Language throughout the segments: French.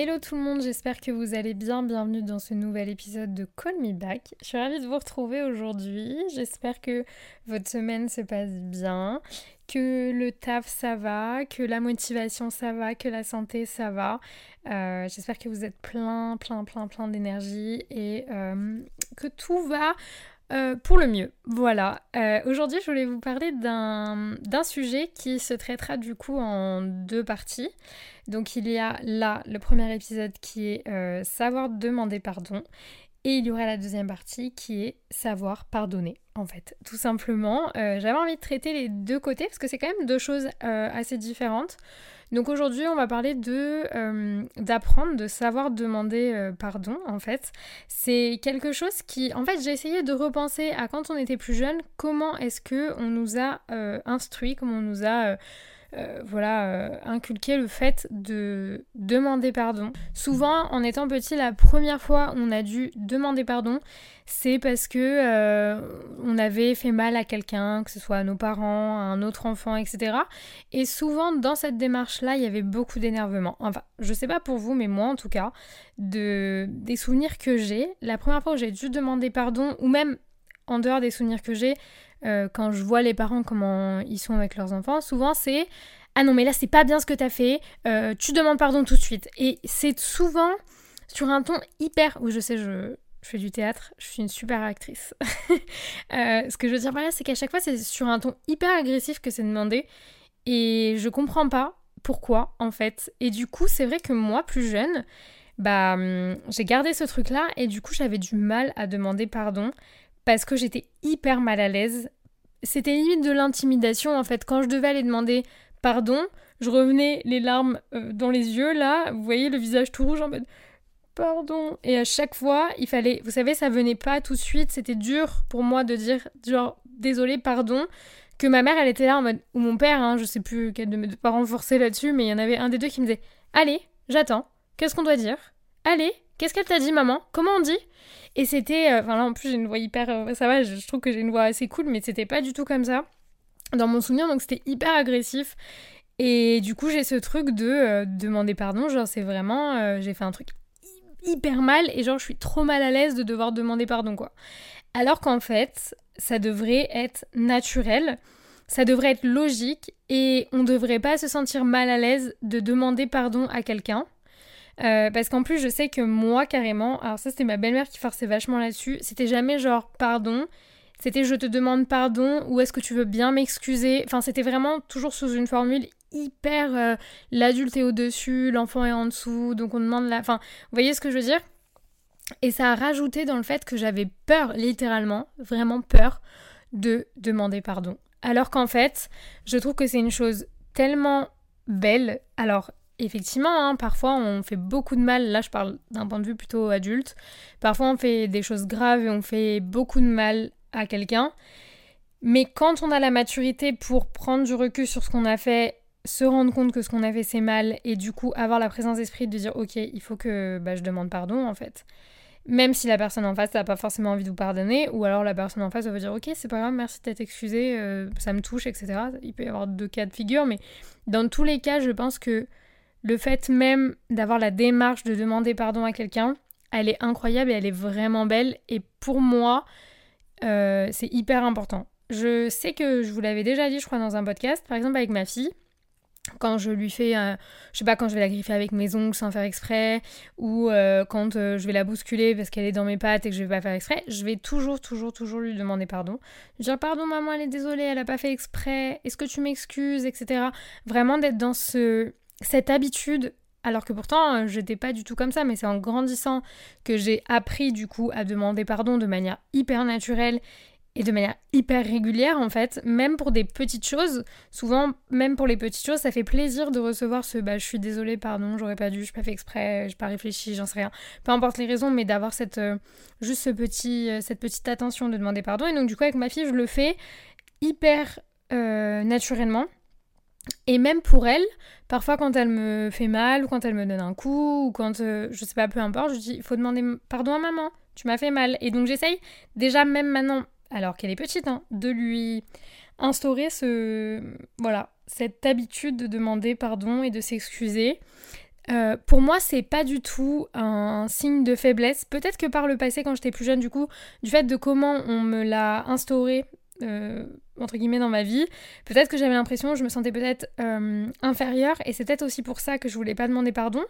Hello tout le monde, j'espère que vous allez bien. Bienvenue dans ce nouvel épisode de Call Me Back. Je suis ravie de vous retrouver aujourd'hui. J'espère que votre semaine se passe bien, que le taf ça va, que la motivation ça va, que la santé ça va. Euh, j'espère que vous êtes plein, plein, plein, plein d'énergie et euh, que tout va euh, pour le mieux. Voilà. Euh, Aujourd'hui, je voulais vous parler d'un sujet qui se traitera du coup en deux parties. Donc, il y a là le premier épisode qui est euh, savoir demander pardon. Et il y aura la deuxième partie qui est savoir pardonner, en fait. Tout simplement, j'avais envie de traiter les deux côtés parce que c'est quand même deux choses assez différentes. Donc aujourd'hui, on va parler de euh, d'apprendre, de savoir demander euh, pardon. En fait, c'est quelque chose qui, en fait, j'ai essayé de repenser à quand on était plus jeune, comment est-ce que on nous a euh, instruit, comment on nous a euh, voilà, euh, inculqué le fait de demander pardon. Souvent, en étant petit, la première fois on a dû demander pardon, c'est parce que euh, on avait fait mal à quelqu'un, que ce soit à nos parents, à un autre enfant, etc. Et souvent, dans cette démarche-là, il y avait beaucoup d'énervement. Enfin, je sais pas pour vous, mais moi, en tout cas, de des souvenirs que j'ai, la première fois où j'ai dû demander pardon, ou même en dehors des souvenirs que j'ai, euh, quand je vois les parents comment ils sont avec leurs enfants, souvent c'est ah non mais là c'est pas bien ce que t'as fait, euh, tu demandes pardon tout de suite. Et c'est souvent sur un ton hyper, oui je sais je, fais du théâtre, je suis une super actrice. Euh, ce que je veux dire par là c'est qu'à chaque fois c'est sur un ton hyper agressif que c'est demandé et je comprends pas pourquoi en fait. Et du coup c'est vrai que moi plus jeune, bah hum, j'ai gardé ce truc là et du coup j'avais du mal à demander pardon parce que j'étais hyper mal à l'aise. C'était limite de l'intimidation en fait. Quand je devais aller demander pardon, je revenais les larmes euh, dans les yeux là, vous voyez le visage tout rouge en mode pardon. Et à chaque fois, il fallait, vous savez, ça venait pas tout de suite, c'était dur pour moi de dire genre désolé, pardon. Que ma mère elle était là en mode, ou mon père, hein, je sais plus quel de mes deux parents là-dessus, mais il y en avait un des deux qui me disait Allez, j'attends, qu'est-ce qu'on doit dire? Allez, qu'est-ce qu'elle t'a dit maman? Comment on dit? Et c'était. euh, Enfin là en plus j'ai une voix hyper. euh, ça va, je, trouve que j'ai une voix assez cool, mais c'était pas du tout comme ça dans mon souvenir, donc c'était hyper agressif. Et du coup j'ai ce truc de euh, demander pardon, genre c'est vraiment. j'ai fait un truc hy- hyper mal et genre je suis trop mal à l'aise de devoir demander pardon quoi. Alors qu'en fait, ça devrait être naturel, ça devrait être logique et on devrait pas se sentir mal à l'aise de demander pardon à quelqu'un. Euh, parce qu'en plus, je sais que moi, carrément, alors ça, c'était ma belle-mère qui forçait vachement là-dessus. C'était jamais genre pardon, c'était je te demande pardon ou est-ce que tu veux bien m'excuser? Enfin, c'était vraiment toujours sous une formule hyper euh, l'adulte est au-dessus, l'enfant est en dessous, donc on demande la. Enfin, vous voyez ce que je veux dire? Et ça a rajouté dans le fait que j'avais peur, littéralement, vraiment peur, de demander pardon. Alors qu'en fait, je trouve que c'est une chose tellement belle. Alors, effectivement, hein, parfois on fait beaucoup de mal. Là, je parle d'un point de vue plutôt adulte. Parfois, on fait des choses graves et on fait beaucoup de mal à quelqu'un. Mais quand on a la maturité pour prendre du recul sur ce qu'on a fait, se rendre compte que ce qu'on a fait c'est mal et du coup avoir la présence d'esprit de dire ok, il faut que bah, je demande pardon en fait. Même si la personne en face n'a pas forcément envie de vous pardonner, ou alors la personne en face va vous dire ok, c'est pas grave, merci de t'être excusé, euh, ça me touche, etc. Il peut y avoir deux cas de figure, mais dans tous les cas, je pense que le fait même d'avoir la démarche de demander pardon à quelqu'un, elle est incroyable et elle est vraiment belle. Et pour moi, euh, c'est hyper important. Je sais que je vous l'avais déjà dit, je crois, dans un podcast, par exemple avec ma fille. Quand je lui fais, euh, je sais pas, quand je vais la griffer avec mes ongles sans faire exprès, ou euh, quand euh, je vais la bousculer parce qu'elle est dans mes pattes et que je vais pas faire exprès, je vais toujours, toujours, toujours lui demander pardon. Lui dire pardon maman, elle est désolée, elle a pas fait exprès, est-ce que tu m'excuses, etc. Vraiment d'être dans ce, cette habitude alors que pourtant, euh, j'étais pas du tout comme ça, mais c'est en grandissant que j'ai appris du coup à demander pardon de manière hyper naturelle et de manière hyper régulière en fait, même pour des petites choses. Souvent, même pour les petites choses, ça fait plaisir de recevoir ce bah je suis désolée, pardon, j'aurais pas dû, je pas fait exprès, j'ai pas réfléchi, j'en sais rien. Peu importe les raisons, mais d'avoir cette euh, juste ce petit, euh, cette petite attention de demander pardon. Et donc du coup avec ma fille, je le fais hyper naturellement. Et même pour elle, parfois quand elle me fait mal, ou quand elle me donne un coup, ou quand, euh, je sais pas, peu importe, je dis, il faut demander pardon à maman, tu m'as fait mal. Et donc j'essaye déjà même maintenant, alors qu'elle est petite, hein, de lui instaurer ce, voilà, cette habitude de demander pardon et de s'excuser. Euh, pour moi, c'est pas du tout un signe de faiblesse. Peut-être que par le passé, quand j'étais plus jeune, du coup, du fait de comment on me l'a instauré euh, entre guillemets dans ma vie. Peut-être que j'avais l'impression, je me sentais peut-être euh, inférieure et c'est peut-être aussi pour ça que je voulais pas demander pardon.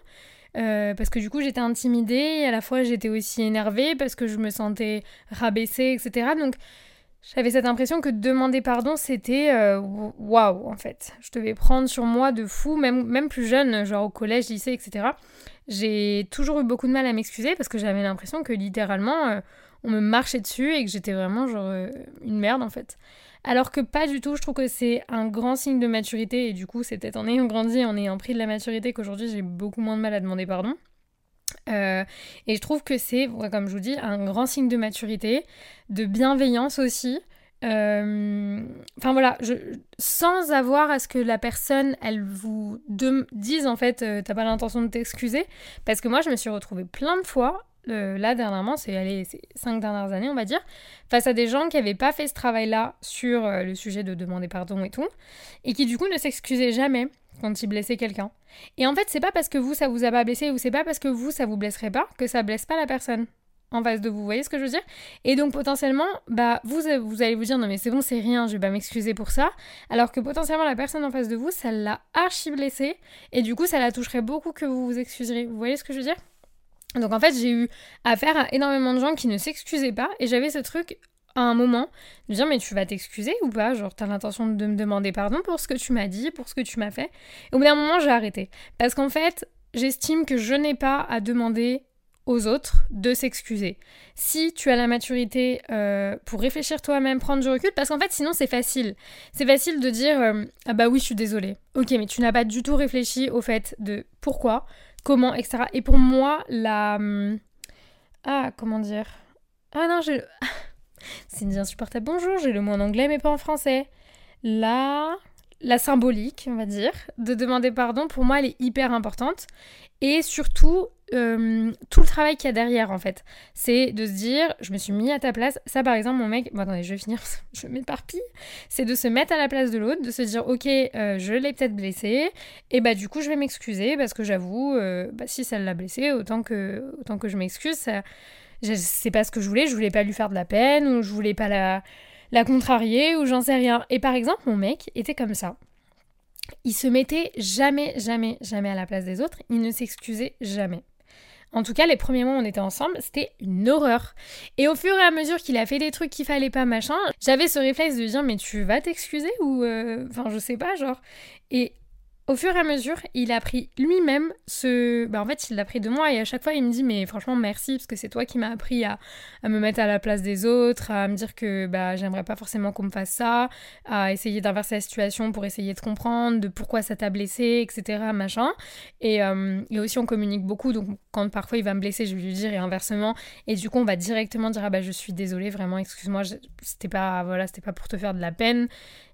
Euh, parce que du coup j'étais intimidée et à la fois j'étais aussi énervée parce que je me sentais rabaissée, etc. Donc j'avais cette impression que demander pardon c'était waouh en fait. Je devais prendre sur moi de fou, même, même plus jeune, genre au collège, lycée, etc. J'ai toujours eu beaucoup de mal à m'excuser parce que j'avais l'impression que littéralement on me marchait dessus et que j'étais vraiment genre euh, une merde en fait. Alors que pas du tout, je trouve que c'est un grand signe de maturité et du coup c'est peut-être en ayant grandi, en ayant pris de la maturité qu'aujourd'hui j'ai beaucoup moins de mal à demander pardon. Euh, et je trouve que c'est, comme je vous dis, un grand signe de maturité, de bienveillance aussi. Euh, enfin voilà, sans avoir à ce que la personne, elle vous dise en fait, t'as pas l'intention de t'excuser, parce que moi je me suis retrouvée plein de fois là dernièrement, c'est les cinq dernières années, on va dire, face à des gens qui n'avaient pas fait ce travail-là sur euh, le sujet de demander pardon et tout, et qui du coup ne s'excusaient jamais quand ils blessaient quelqu'un. Et en fait, c'est pas parce que vous, ça vous a pas blessé, ou c'est pas parce que vous, ça vous blesserait pas, que ça blesse pas la personne en face de vous. Vous voyez ce que je veux dire? Et donc potentiellement, bah vous, vous allez vous dire non mais c'est bon, c'est rien, je vais pas m'excuser pour ça. Alors que potentiellement la personne en face de vous, ça l'a archi blessé et du coup ça la toucherait beaucoup que vous vous excuserez. Vous voyez ce que je veux dire? Donc en fait, j'ai eu affaire à énormément de gens qui ne s'excusaient pas et j'avais ce truc à un moment de dire mais tu vas t'excuser ou pas? Genre t'as l'intention de me demander pardon pour ce que tu m'as dit, pour ce que tu m'as fait. Et au bout d'un moment, j'ai arrêté. Parce qu'en fait, j'estime que je n'ai pas à demander aux autres de s'excuser. Si tu as la maturité euh, pour réfléchir toi-même, prendre du recul, parce qu'en fait sinon c'est facile. C'est facile de dire euh, ah bah oui je suis désolée. Ok mais tu n'as pas du tout réfléchi au fait de pourquoi, comment, etc. Et pour moi, la... Hum, ah, comment dire? Ah non, j'ai... C'est une insupportable. Bonjour, j'ai le mot en anglais mais pas en français. La... La symbolique, on va dire, de demander pardon, pour moi, elle est hyper importante. Et surtout, euh, tout le travail qu'il y a derrière en fait. C'est de se dire, je me suis mis à ta place. Ça par exemple, mon mec, bon attendez, je vais finir, je m'éparpille. C'est de se mettre à la place de l'autre, de se dire, ok, euh, je l'ai peut-être blessé, et bah du coup je vais m'excuser parce que j'avoue, euh, bah, si ça l'a blessé, autant que, autant que je m'excuse. C'est pas ce que je voulais, je voulais pas lui faire de la peine, ou je voulais pas la, la contrarier, ou j'en sais rien. Et par exemple, mon mec était comme ça il se mettait jamais, jamais, jamais à la place des autres. Il ne s'excusait jamais. En tout cas, les premiers mois où on était ensemble, c'était une horreur. Et au fur et à mesure qu'il a fait des trucs qu'il fallait pas, machin, j'avais ce réflexe de dire mais tu vas t'excuser ou euh, enfin je sais pas genre. Et au fur et à mesure, il a pris lui-même ce. Bah, en fait, il l'a pris de moi et à chaque fois, il me dit Mais franchement, merci parce que c'est toi qui m'as appris à, me mettre à la place des autres, à me dire que bah, j'aimerais pas forcément qu'on me fasse ça, à essayer d'inverser la situation pour essayer de comprendre de pourquoi ça t'a blessé, etc. Machin. Et, euh, et, aussi, on communique beaucoup donc quand parfois il va me blesser, je vais lui dire et inversement. Et du coup, on va directement dire Ah bah, je suis désolée, vraiment, excuse-moi, c'était pas, voilà, pas pour te faire de la peine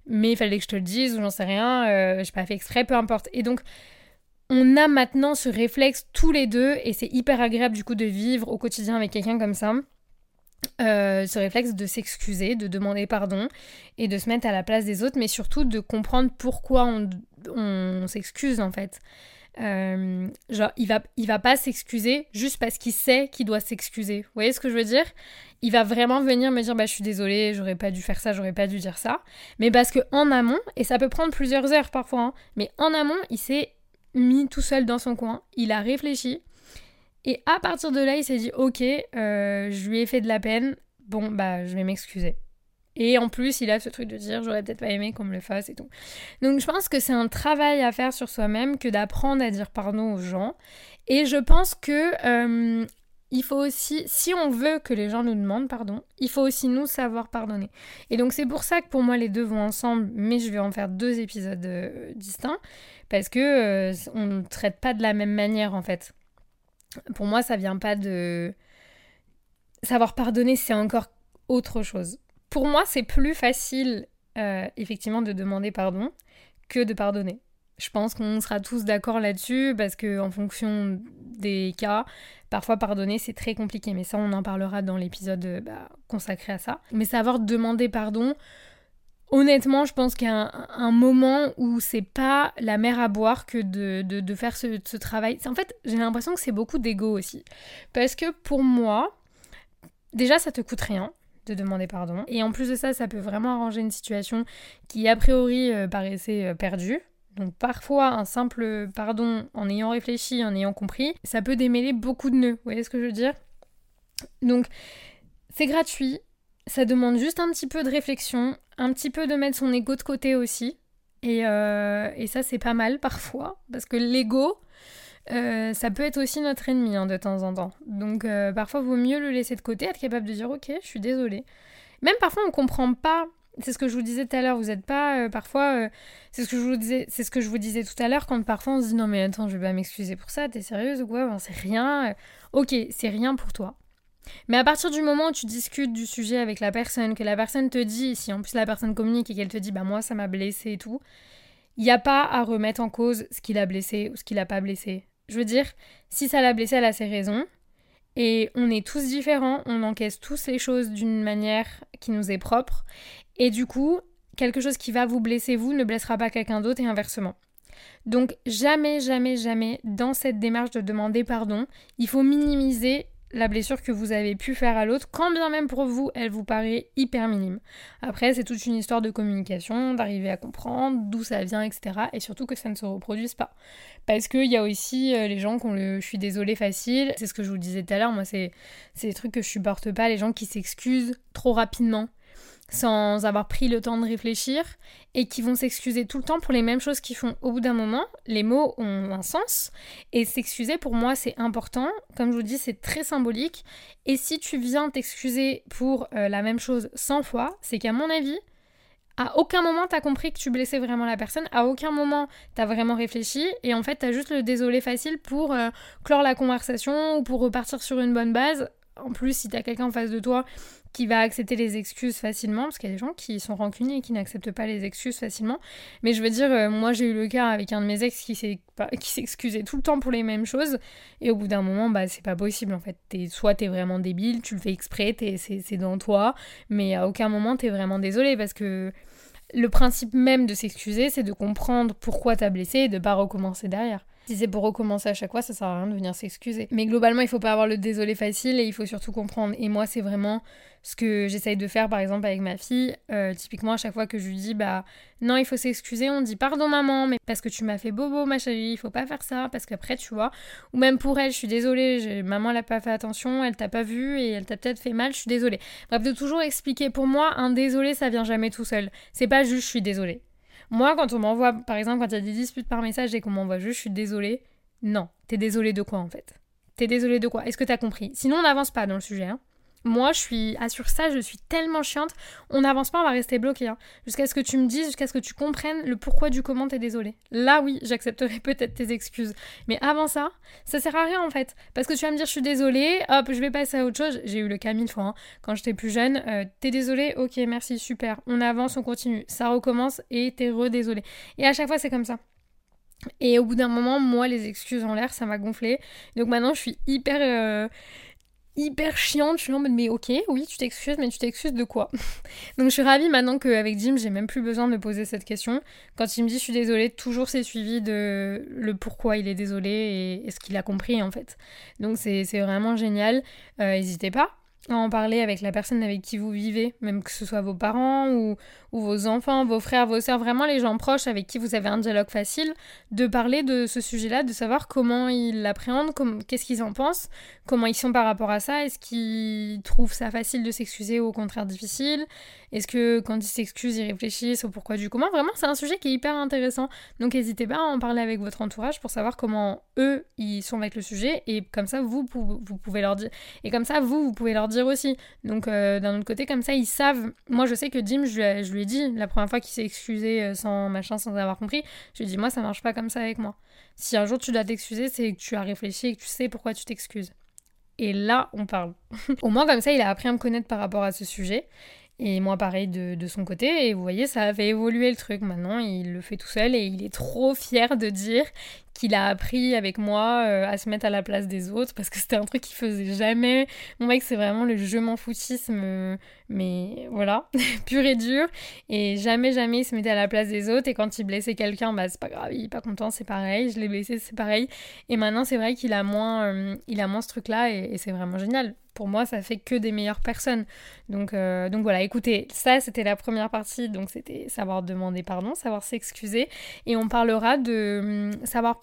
mais il fallait que je te le dise ou j'en sais rien, euh, j'ai pas fait exprès, peu importe. Et donc, on a maintenant ce réflexe tous les deux et c'est hyper agréable du coup de vivre au quotidien avec quelqu'un comme ça. Euh, ce réflexe de s'excuser, de demander pardon et de se mettre à la place des autres, mais surtout de comprendre pourquoi on, on s'excuse en fait. Euh, genre, il va, il va pas s'excuser juste parce qu'il sait qu'il doit s'excuser. Vous voyez ce que je veux dire? Il va vraiment venir me dire bah je suis désolée, j'aurais pas dû faire ça, j'aurais pas dû dire ça. Mais parce que en amont, et ça peut prendre plusieurs heures parfois, hein, mais en amont, il s'est mis tout seul dans son coin, il a réfléchi. Et à partir de là, il s'est dit ok, euh, je lui ai fait de la peine, bon bah je vais m'excuser. Et en plus, il a ce truc de dire j'aurais peut-être pas aimé qu'on me le fasse et tout. Donc je pense que c'est un travail à faire sur soi-même que d'apprendre à dire pardon aux gens. Et je pense que euh, il faut aussi, si on veut que les gens nous demandent pardon, il faut aussi nous savoir pardonner. Et donc c'est pour ça que pour moi les deux vont ensemble, mais je vais en faire deux épisodes euh, distincts parce que euh, on ne traite pas de la même manière en fait. Pour moi, ça vient pas de savoir pardonner, c'est encore autre chose. Pour moi, c'est plus facile euh, effectivement de demander pardon que de pardonner. Je pense qu'on sera tous d'accord là-dessus parce que en fonction des cas, parfois pardonner c'est très compliqué. Mais ça, on en parlera dans l'épisode euh, bah, consacré à ça. Mais savoir demander pardon, honnêtement, je pense qu'il y a un, moment où c'est pas la mer à boire que de, faire ce, ce travail. En fait, j'ai l'impression que c'est beaucoup d'ego aussi. Parce que pour moi, déjà, ça te coûte rien de demander pardon. Et en plus de ça, ça peut vraiment arranger une situation qui a priori euh, paraissait euh, perdue. Donc parfois, un simple pardon en ayant réfléchi, en ayant compris, ça peut démêler beaucoup de nœuds. Vous voyez ce que je veux dire? Donc c'est gratuit, ça demande juste un petit peu de réflexion, un petit peu de mettre son ego de côté aussi. Et, euh, et ça, c'est pas mal parfois, parce que l'ego, euh, ça peut être aussi notre ennemi hein, de temps en temps. Donc euh, parfois, il vaut mieux le laisser de côté, être capable de dire ok, je suis désolée. Même parfois, on comprend pas. C'est ce que je vous disais tout à l'heure. Vous n'êtes pas euh, parfois. c'est ce que je vous disais. C'est ce que je vous disais tout à l'heure quand parfois on se dit non mais attends, je vais pas m'excuser pour ça. T'es sérieuse ou quoi? C'est rien. ok, c'est rien pour toi. Mais à partir du moment où tu discutes du sujet avec la personne, que la personne te dit, si en plus la personne communique et qu'elle te dit bah moi ça m'a blessé et tout, il n'y a pas à remettre en cause ce qu'il a blessé ou ce qu'il n'a pas blessé. Je veux dire, si ça l'a blessé, elle a ses raisons. Et on est tous différents, on encaisse tous les choses d'une manière qui nous est propre. Et du coup, quelque chose qui va vous blesser, vous, ne blessera pas quelqu'un d'autre et inversement. Donc jamais, jamais, jamais, dans cette démarche de demander pardon, il faut minimiser la blessure que vous avez pu faire à l'autre, quand bien même pour vous, elle vous paraît hyper minime. Après, c'est toute une histoire de communication, d'arriver à comprendre d'où ça vient, etc. Et surtout que ça ne se reproduise pas. Parce qu'il y a aussi euh, les gens qui ont le je suis désolé facile. C'est ce que je vous disais tout à l'heure, moi, c'est des trucs que je supporte pas, les gens qui s'excusent trop rapidement sans avoir pris le temps de réfléchir et qui vont s'excuser tout le temps pour les mêmes choses qu'ils font. Au bout d'un moment, les mots ont un sens et s'excuser pour moi c'est important. Comme je vous dis, c'est très symbolique. Et si tu viens t'excuser pour euh, la même chose 100 fois, c'est qu'à mon avis, à aucun moment t'as compris que tu blessais vraiment la personne, à aucun moment t'as vraiment réfléchi et en fait t'as juste le désolé facile pour euh, clore la conversation ou pour repartir sur une bonne base. En plus, si t'as quelqu'un en face de toi qui va accepter les excuses facilement, parce qu'il y a des gens qui sont rancuniers et qui n'acceptent pas les excuses facilement. Mais je veux dire, euh, moi j'ai eu le cas avec un de mes ex qui s'excusait tout le temps pour les mêmes choses, et au bout d'un moment, bah c'est pas possible en fait. Es, soit t'es vraiment débile, tu le fais exprès, c'est dans toi, mais à aucun moment t'es vraiment désolé, parce que le principe même de s'excuser, c'est de comprendre pourquoi t'as blessé et de pas recommencer derrière. Si c'est pour recommencer à chaque fois, ça sert à rien de venir s'excuser. Mais globalement, il faut pas avoir le désolé facile et il faut surtout comprendre. Et moi, c'est vraiment ce que j'essaye de faire, par exemple, avec ma fille. Euh, typiquement, à chaque fois que je lui dis, bah non, il faut s'excuser, on dit pardon maman, mais parce que tu m'as fait bobo, ma chérie, il faut pas faire ça, parce qu'après, tu vois. Ou même pour elle, je suis désolée, maman, elle a pas fait attention, elle t'a pas vu et elle t'a peut-être fait mal, je suis désolée. Bref, de toujours expliquer. Pour moi, un désolé, ça vient jamais tout seul. C'est pas juste je suis désolée. Moi, quand on m'envoie, par exemple, quand il y a des disputes par message et qu'on m'envoie juste je suis désolée, non. T'es désolée de quoi en fait? T'es désolée de quoi? Est-ce que t'as compris? Sinon, on n'avance pas dans le sujet. Hein. Moi, je suis. Ah, sur ça, je suis tellement chiante. On n'avance pas, on va rester bloqué. Hein. Jusqu'à ce que tu me dises, jusqu'à ce que tu comprennes le pourquoi du comment t'es désolé. Là, oui, j'accepterai peut-être tes excuses. Mais avant ça, ça sert à rien en fait. Parce que tu vas me dire, je suis désolée, hop, je vais passer à autre chose. J'ai eu le cas mille fois. Hein. Quand j'étais plus jeune, euh, t'es désolée, ok, merci, super. On avance, on continue. Ça recommence et t'es re-désolé. Et à chaque fois, c'est comme ça. Et au bout d'un moment, moi, les excuses en l'air, ça m'a gonflé. Donc maintenant, je suis hyper. Euh, hyper chiante. Je suis en mode, mais ok, oui, tu t'excuses, mais tu t'excuses de quoi? Donc je suis ravie maintenant qu'avec Jim, j'ai même plus besoin de me poser cette question. Quand il me dit je suis désolée, toujours c'est suivi de le pourquoi il est désolé et, ce qu'il a compris en fait. Donc c'est vraiment génial. Euh, n'hésitez pas en parler avec la personne avec qui vous vivez, même que ce soit vos parents ou, ou vos enfants, vos frères, vos sœurs, vraiment les gens proches avec qui vous avez un dialogue facile, de parler de ce sujet-là, de savoir comment ils l'appréhendent, qu'est-ce qu'ils en pensent, comment ils sont par rapport à ça, est-ce qu'ils trouvent ça facile de s'excuser ou au contraire difficile, est-ce que quand ils s'excusent, ils réfléchissent au pourquoi du comment, vraiment c'est un sujet qui est hyper intéressant. Donc n'hésitez pas à en parler avec votre entourage pour savoir comment eux, ils sont avec le sujet, et comme ça, vous, vous pouvez leur dire, et comme ça, vous, vous pouvez leur dire aussi. Donc euh, d'un autre côté, comme ça, ils savent. Moi, je sais que Jim, je lui, ai dit la première fois qu'il s'est excusé euh, sans machin, sans avoir compris, je lui ai dit moi, ça marche pas comme ça avec moi. Si un jour tu dois t'excuser, c'est que tu as réfléchi et que tu sais pourquoi tu t'excuses. Et là, on parle. Au moins, comme ça, il a appris à me connaître par rapport à ce sujet. Et moi, pareil de, de, son côté. Et vous voyez, ça avait évolué le truc. Maintenant, il le fait tout seul et il est trop fier de dire qu'il a appris avec moi euh, à se mettre à la place des autres parce que c'était un truc qu'il faisait jamais. Mon mec, c'est vraiment le je m'en foutisme, mais voilà, pur et dur. Et jamais, jamais il se mettait à la place des autres. Et quand il blessait quelqu'un, bah c'est pas grave, il est pas content, c'est pareil. Je l'ai blessé, c'est pareil. Et maintenant, c'est vrai qu'il a moins, euh, a moins ce truc-là et c'est vraiment génial pour moi, ça fait que des meilleures personnes. Donc, euh, donc voilà, écoutez, ça c'était la première partie, donc c'était savoir demander pardon, savoir s'excuser. Et on parlera de hum, savoir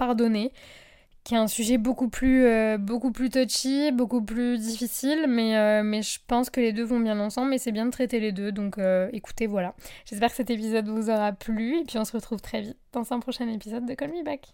qui est un sujet beaucoup plus, euh, beaucoup plus touchy, beaucoup plus difficile, mais, euh, mais je pense que les deux vont bien ensemble et c'est bien de traiter les deux. Donc écoutez, voilà. J'espère que cet épisode vous aura plu et puis on se retrouve très vite dans un prochain épisode de Call Me Back.